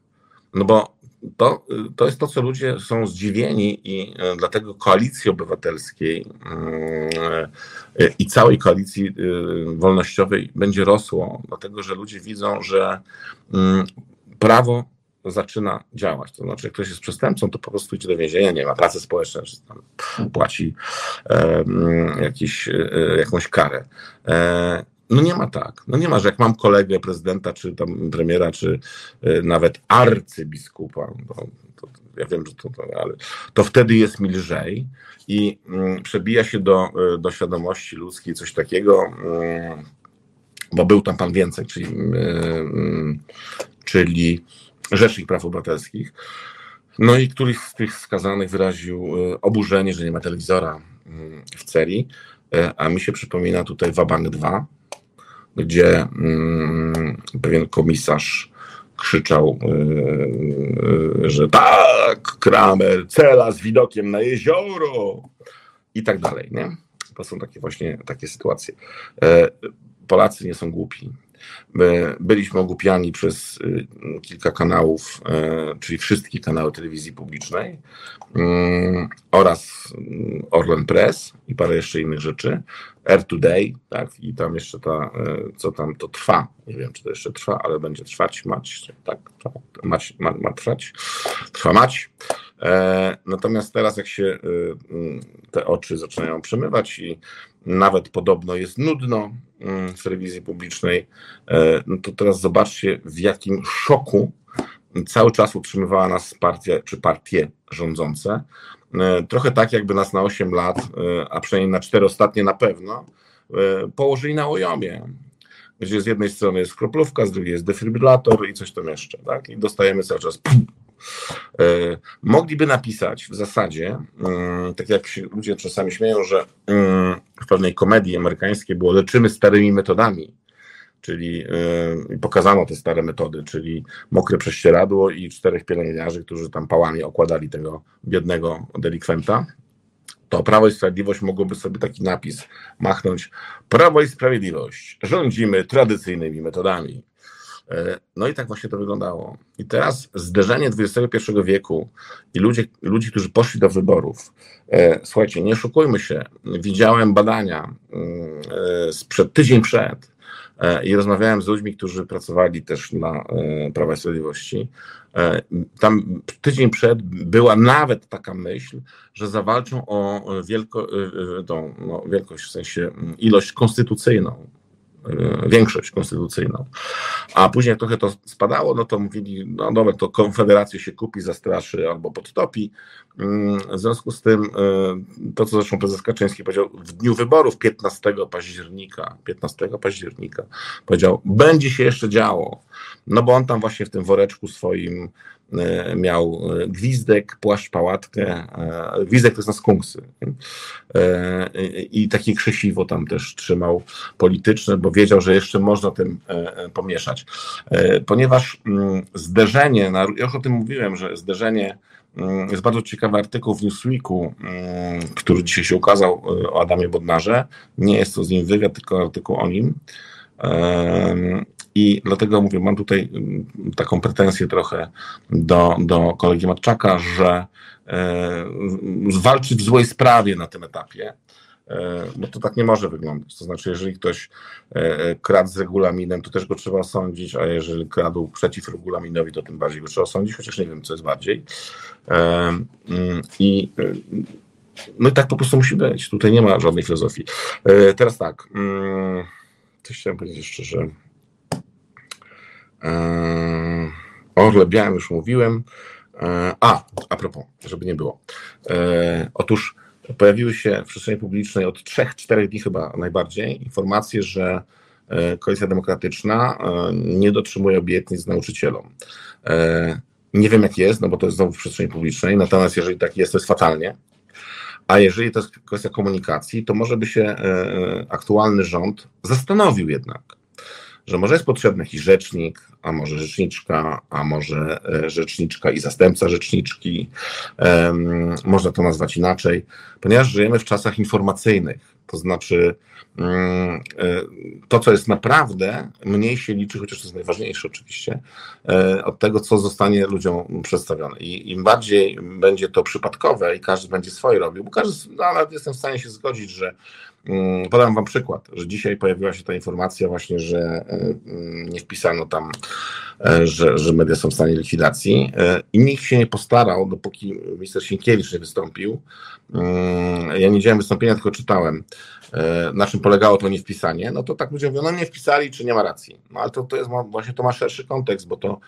No bo to, to jest to, co ludzie są zdziwieni i e, dlatego koalicji obywatelskiej mm, e, i całej koalicji e, wolnościowej będzie rosło, dlatego że ludzie widzą, że mm, prawo zaczyna działać. To znaczy, jak ktoś jest przestępcą, to po prostu idzie do więzienia, nie ma pracy społecznej, czy tam płaci jakiś, jakąś karę. No nie ma tak. No nie ma, że jak mam kolegę prezydenta, czy tam premiera, czy y, nawet arcybiskupa, bo to, ja wiem, że to, to, ale to wtedy jest mi lżej i mm, przebija się do, y, do świadomości ludzkiej coś takiego, mm, bo był tam pan więcej, czyli, y, czyli Rzecznik Praw Obywatelskich. No i któryś z tych skazanych wyraził oburzenie, że nie ma telewizora w celi, a mi się przypomina tutaj Wabank 2, gdzie mm, pewien komisarz krzyczał, y, y, że tak, Kramer, cela z widokiem na jezioro i tak dalej, nie? To są takie właśnie takie sytuacje. E, Polacy nie są głupi. My byliśmy ogłupiani przez y, kilka kanałów, e, czyli wszystkie kanały telewizji publicznej mm, oraz Orlen Press i parę jeszcze innych rzeczy. Air Today, tak, i tam jeszcze ta, co tam to trwa, nie wiem, czy to jeszcze trwa, ale będzie trwać, mać, tak, mać, ma, ma trwać, trwa mać. E, natomiast teraz, jak się te oczy zaczynają przemywać i nawet podobno jest nudno w telewizji publicznej, no to teraz zobaczcie, w jakim szoku cały czas utrzymywała nas partia, czy partie rządzące. Trochę tak, jakby nas na 8 lat, a przynajmniej na 4 ostatnie na pewno, położyli na ojomie gdzie z jednej strony jest kroplówka, z drugiej jest defibrylator i coś tam jeszcze, tak? I dostajemy cały czas. E, mogliby napisać w zasadzie, mm, tak jak się ludzie czasami śmieją, że mm, w pewnej komedii amerykańskiej było leczymy starymi metodami, czyli yy, pokazano te stare metody, czyli mokre prześcieradło i czterech pielęgniarzy, którzy tam pałami okładali tego biednego delikwenta to Prawo i Sprawiedliwość mogłoby sobie taki napis machnąć. Prawo i Sprawiedliwość, rządzimy tradycyjnymi metodami. E, no i tak właśnie to wyglądało. I teraz zderzenie XXI wieku i ludzie, ludzi, którzy poszli do wyborów. E, słuchajcie, nie oszukujmy się. Widziałem badania mm, e, sprzed tydzień przed i rozmawiałem z ludźmi, którzy pracowali też na Prawa i Sprawiedliwości. Tam tydzień przed była nawet taka myśl, że zawalczą o wielko, tą, no, wielkość, w sensie mm, ilość konstytucyjną większość konstytucyjną. A później jak trochę to spadało, no to mówili, no dobra, to Konfederację się kupi, zastraszy albo podtopi. Mm, w związku z tym e, to, co zresztą prezes Kaczyński powiedział w dniu wyborów 15 października, 15 października powiedział, będzie się jeszcze działo, no bo on tam właśnie w tym woreczku swoim E, miał e, gwizdek, płaszcz, pałatkę. E, gwizdek to jest na skunksy. I takie krzesiwo tam też trzymał polityczne, bo wiedział, że jeszcze można tym pomieszać. Ponieważ mm, zderzenie, ja już o tym mówiłem, że zderzenie mm, jest bardzo ciekawy artykuł w Newsweeku, mm, który dzisiaj się ukazał o Adamie Bodnarze. Nie jest to z nim wywiad, tylko artykuł o nim. I dlatego mówię, mam tutaj mm, taką pretensję trochę do, do kolegi Matczaka, że e, walczy w złej sprawie na tym etapie, e, bo to tak nie może wyglądać. To znaczy, jeżeli ktoś e, kradł z regulaminem, to też go trzeba osądzić, a jeżeli kradł przeciw regulaminowi, to tym bardziej go trzeba osądzić, chociaż nie wiem, co jest bardziej. Mm, I no i tak po prostu musi być. Tutaj nie ma żadnej filozofii. Teraz tak. Mm, coś chciałem powiedzieć jeszcze, że o Orle Białym już mówiłem. E, a, a propos, żeby nie było. E, otóż pojawiły się w przestrzeni publicznej od 3-4 dni chyba najbardziej informacje, że Koalicja Demokratyczna nie dotrzymuje obietnic nauczycielom. Nie wiem jak jest, no bo to jest znowu w przestrzeni publicznej, natomiast jeżeli tak jest, to jest fatalnie. A jeżeli to jest kwestia komunikacji, to może by się aktualny rząd zastanowił jednak, że może jest potrzebny jakiś rzecznik, a może rzeczniczka, a może e, rzeczniczka i zastępca rzeczniczki. Można to nazwać inaczej, ponieważ żyjemy w czasach informacyjnych. To znaczy, mm, e, to, co jest naprawdę, mniej się liczy, chociaż to jest najważniejsze oczywiście, e, od tego, co zostanie ludziom przedstawione. I im bardziej będzie to przypadkowe i każdy będzie swoje robił, bo każdy, no, ale jestem w stanie się zgodzić, że podam Wam przykład, że dzisiaj pojawiła się ta informacja właśnie, że e, mm, nie wpisano tam, e, że, że media są w stanie likwidacji e, i nikt się nie postarał, dopóki minister Sienkiewicz nie wystąpił. Mm, ja nie widziałem wystąpienia, tylko czytałem, na czym polegało to niewpisanie. No to tak ludzie mówią, no nie wpisali, czy nie ma racji. No ale to, to jest właśnie to ma szerszy kontekst, bo to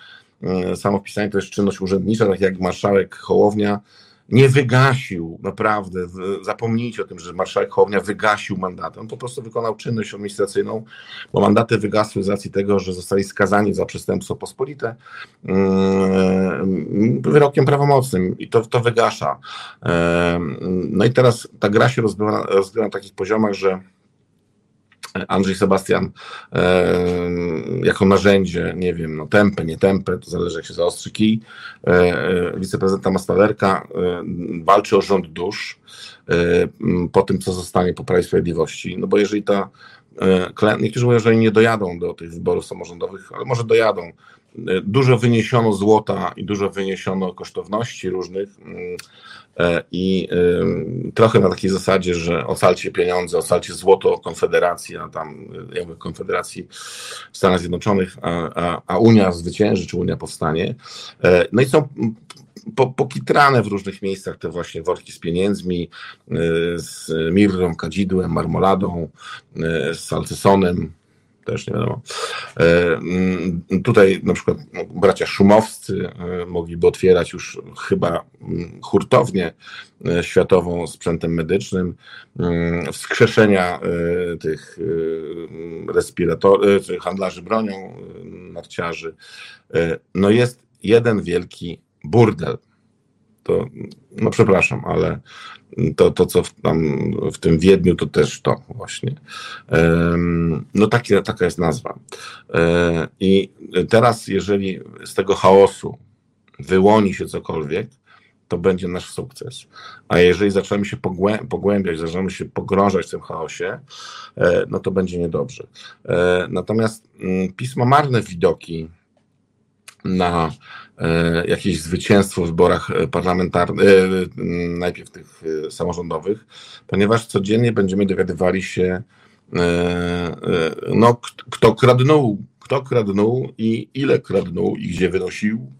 samo wpisanie to jest czynność urzędnicza, tak jak marszałek Hołownia nie wygasił, naprawdę, zapomnijcie o tym, że marszałek Hołownia wygasił mandaty. On po prostu wykonał czynność administracyjną, bo mandaty wygasły z racji tego, że zostali skazani za przestępstwo pospolite mm, wyrokiem prawomocnym i to, to wygasza. No i teraz ta gra się rozgrywa, rozgrywa na takich poziomach, że Andrzej Sebastian jako narzędzie, nie wiem, no tempę, nie tempę, to zależy jak się zaostrzy kij, e, e, wiceprezydenta Mastalerka e, walczy o rząd dusz po tym, co zostanie po Prawie Sprawiedliwości, no bo jeżeli ta niektórzy mówią, że nie dojadą do tych wyborów samorządowych, ale może dojadą, dużo wyniesiono złota i dużo wyniesiono kosztowności różnych. Mm, i trochę na takiej zasadzie, że ocalcie pieniądze, ocalcie złoto Konfederacji, a tam jakby Konfederacji w Stanach Zjednoczonych, a, a, a Unia zwycięży, czy Unia powstanie. E, no i są po, pokitrane w różnych miejscach te właśnie worki z pieniędzmi, e, z mirrą, kadzidłem, marmoladą, z salcesonem, też nie wiadomo. E, mm, tutaj na przykład bracia szumowscy e, mogliby otwierać już chyba mm, hurtownię e, światową sprzętem medycznym, mm, wskrzeszenia tych respiratorów, handlarzy bronią, narciarzy. No jest jeden wielki burdel. To, no przepraszam, ale to, to co w, tam w tym Wiedniu, to też to właśnie. No takie, taka jest nazwa. E, I teraz, jeżeli z tego chaosu wyłoni się cokolwiek, to będzie nasz sukces. A jeżeli zaczniemy się pogłębiać, zaczniemy się pogrążać w tym chaosie, e, no to będzie niedobrze. E, natomiast mm, pismo marne widoki na E, jakieś zwycięstwo w wyborach e, parlamentarnych, e, najpierw tych samorządowych, ponieważ codziennie będziemy dowiadywali się, no, kto kradnął, kto kradnął i ile kradnął i gdzie wynosił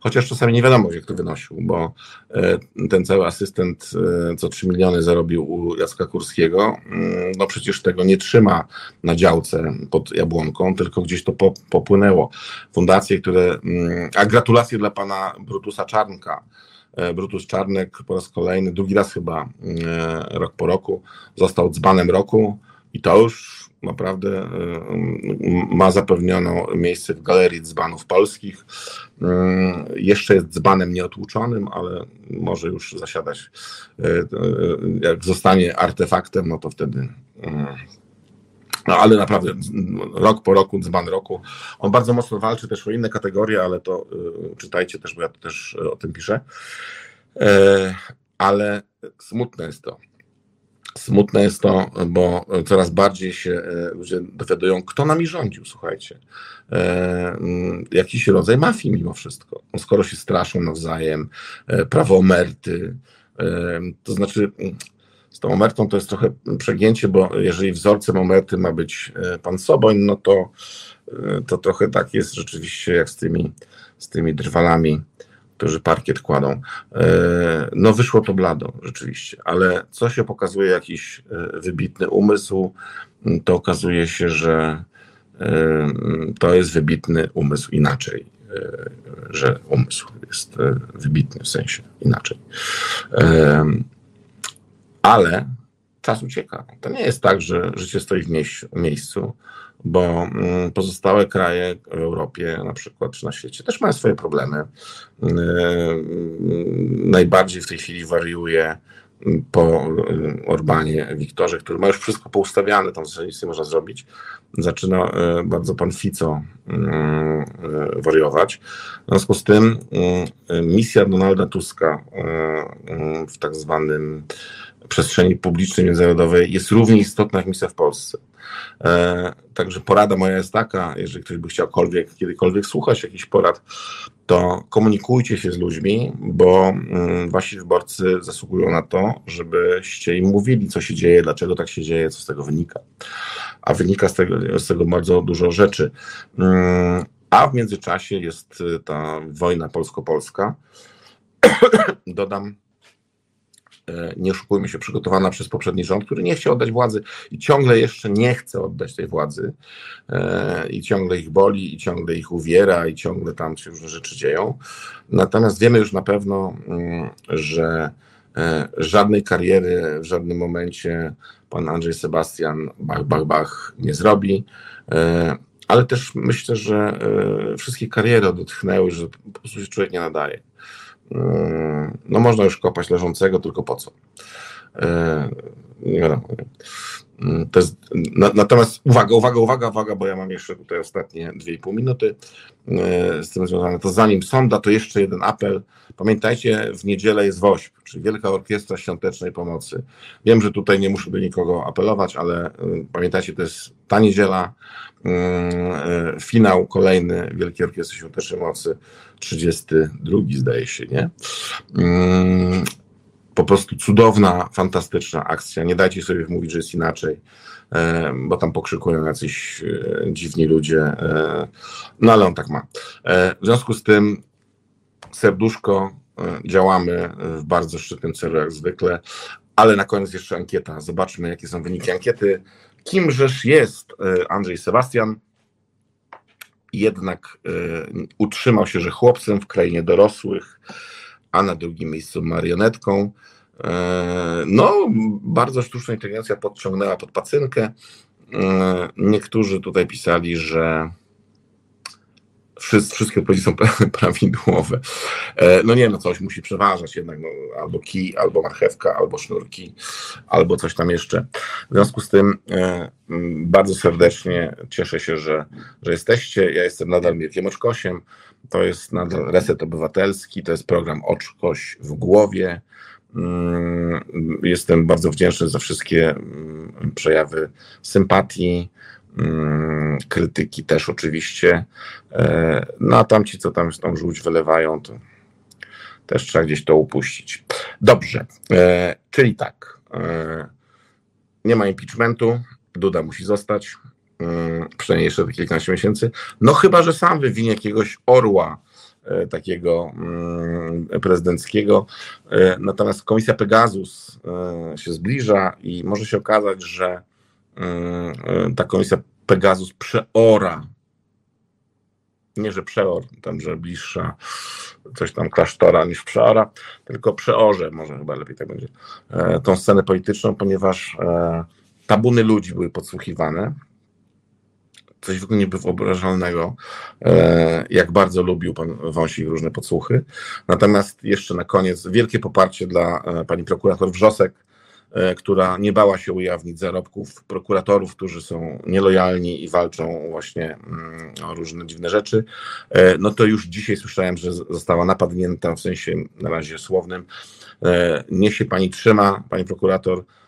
chociaż czasami nie wiadomo, jak to wynosił, bo e, ten cały asystent e, co 3 miliony zarobił u Jacka Kurskiego, mm, no przecież tego nie trzyma na działce pod Jabłonką, tylko gdzieś to popłynęło. Fundacje, które, mm, a gratulacje dla pana Brutusa Czarnka, e, Brutus Czarnek po raz kolejny, drugi raz chyba rok po roku, został dzbanem roku i to już naprawdę y, y, ma zapewnioną miejsce w Galerii Dzbanów Polskich. Y, jeszcze jest dzbanem nieotłuczonym, ale może już zasiadać. Jak zostanie artefaktem, no to wtedy. No ale naprawdę rok po roku, dzban roku. On bardzo mocno walczy też o inne kategorie, ale to czytajcie też, bo ja też o tym piszę. Ale smutne jest to, Smutne jest to, bo coraz bardziej się e, ludzie dowiadują, kto nami rządził, słuchajcie. E, mm, jakiś rodzaj mafii mimo wszystko. No skoro się straszą nawzajem, e, prawo omerty, e, to znaczy mm, z tą omertą to jest trochę przegięcie, bo jeżeli wzorcem omerty ma być pan Soboń, no to, to trochę tak jest rzeczywiście jak z tymi, z tymi drwalami którzy parkiet kładą. E, no wyszło to blado rzeczywiście, ale co się pokazuje jakiś e, wybitny umysł, to okazuje się, że e, to jest wybitny umysł inaczej, że umysł jest wybitny w sensie inaczej. Ale czas ucieka. To nie jest tak, że życie stoi w miejscu bo mm, pozostałe kraje w Europie, na przykład czy na świecie, też mają swoje problemy. Mm, najbardziej w tej chwili wariuje mm, po Orbanie Wiktorze, który ma już wszystko poustawiane, tam nic nie można zrobić. Zaczyna e, bardzo pan Fico e, wariować. W związku z tym misja Donalda Tuska e, w tak zwanym przestrzeni publicznej międzynarodowej jest równie istotna jak misja w Polsce. E, także porada moja jest taka, jeżeli ktoś by chciałkolwiek, kiedykolwiek słuchać jakichś porad, to komunikujcie się z ludźmi, bo mm, wasi wyborcy zasługują na to, żebyście im mówili, co się dzieje, dlaczego tak się dzieje, co z tego wynika. A wynika z tego, z tego bardzo dużo rzeczy. Mm, a w międzyczasie jest ta wojna polsko-polska. [COUGHS] Dodam, nie oszukujmy się, przygotowana przez poprzedni rząd, który nie chciał oddać władzy i ciągle jeszcze nie chce oddać tej władzy e, i ciągle ich boli i ciągle ich uwiera i ciągle tam się różne rzeczy dzieją. Natomiast wiemy już na pewno, mm, że e, żadnej kariery w żadnym momencie pan Andrzej Sebastian bach, bach, bach nie zrobi, ale też myślę, że wszystkie kariery odetchnęły, że po prostu się człowiek nie nadaje. Yy, no można już kopać leżącego, tylko po co? Yy, nie wiadomo. Yy, jest, natomiast uwaga, uwaga, uwaga, uwaga, bo ja mam jeszcze tutaj ostatnie 2,5 minuty z tym związane. To zanim sonda, to jeszcze jeden apel. Pamiętajcie, w niedzielę jest WOŚP, czyli Wielka Orkiestra Świątecznej Pomocy. Wiem, że tutaj nie muszę do nikogo apelować, ale pamiętajcie, to jest ta niedziela, finał kolejny Wielkiej Orkiestry Świątecznej Pomocy 32 zdaje się, nie? Mm, po prostu cudowna, fantastyczna akcja. Nie dajcie sobie mówić, że jest inaczej, e, bo tam pokrzykują jacyś e, dziwni ludzie. E, no ale on tak ma. W związku z tym serduszko, działamy w bardzo szczytnym celu jak zwykle, ale na koniec jeszcze ankieta. Zobaczmy, jakie są wyniki ankiety Kimżeż jest Andrzej Sebastian? Jednak utrzymał się, że chłopcem w krainie dorosłych, a na drugim miejscu marionetką. No, bardzo sztuczna inteligencja podciągnęła pod pacynkę. Niektórzy tutaj pisali, że wszystkie odpowiedzi są [LAUGHS] prawidłowe. E, no nie, no coś musi przeważać jednak, no, albo kij, albo marchewka, albo sznurki, albo coś tam jeszcze. W związku z tym e, bardzo serdecznie cieszę się, że, że jesteście. Ja jestem nadal Mirkiem Oczkosiem, to jest nadal Reset Obywatelski, to jest program Oczkoś w głowie. Mm, jestem bardzo wdzięczny za wszystkie mm, przejawy sympatii, krytyki też oczywiście. E, no a tamci, co tam tą żółć wylewają, to też trzeba gdzieś to upuścić. Dobrze, e, czyli tak. E, nie ma impeachmentu, Duda musi zostać, mm, przynajmniej jeszcze kilkanaście miesięcy. No chyba, że sam wywinie jakiegoś orła takiego mm, prezydenckiego. Natomiast komisja Pegasus się zbliża i może się okazać, że ta komisja Pegasus przeora. Nie, że przeor, tam, że bliższa coś tam klasztora niż przeora, tylko przeorze, może chyba lepiej tak będzie, e, tą scenę polityczną, ponieważ e, tabuny ludzi były podsłuchiwane. Coś w ogóle niewyobrażalnego, jak bardzo lubił pan Wąsik różne podsłuchy. Natomiast jeszcze na koniec wielkie poparcie dla pani prokurator Wrzosek, E, która nie bała się ujawnić zarobków prokuratorów, którzy są nielojalni i walczą właśnie mm, o różne dziwne rzeczy, e, no to już dzisiaj słyszałem, że została napadnięta w sensie na razie słownym. E, niech się pani trzyma, pani prokurator, E,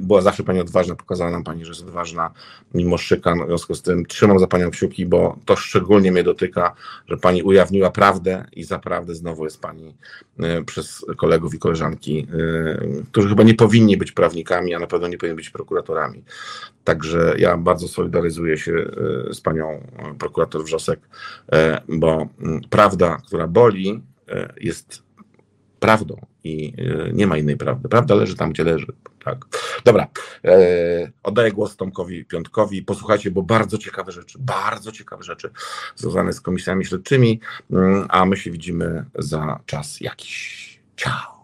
była zawsze Pani odważna, pokazała nam Pani, że jest odważna mimo szykan. W związku z tym trzymam za Panią kciuki, bo to szczególnie mnie dotyka, że Pani ujawniła prawdę i zaprawdę znowu jest Pani e, przez kolegów i koleżanki, e, którzy chyba nie powinni być prawnikami, a na pewno nie powinni być prokuratorami. Także ja bardzo solidaryzuję się z Panią prokurator Wrzosek, bo prawda, która boli, jest prawdą i nie ma innej prawdy. Prawda leży tam, gdzie leży. Tak. Dobra. E, oddaję głos Tomkowi Piątkowi. Posłuchajcie, bo bardzo ciekawe rzeczy, bardzo ciekawe rzeczy związane z komisjami śledczymi, mm, a my się widzimy za czas jakiś. Ciao.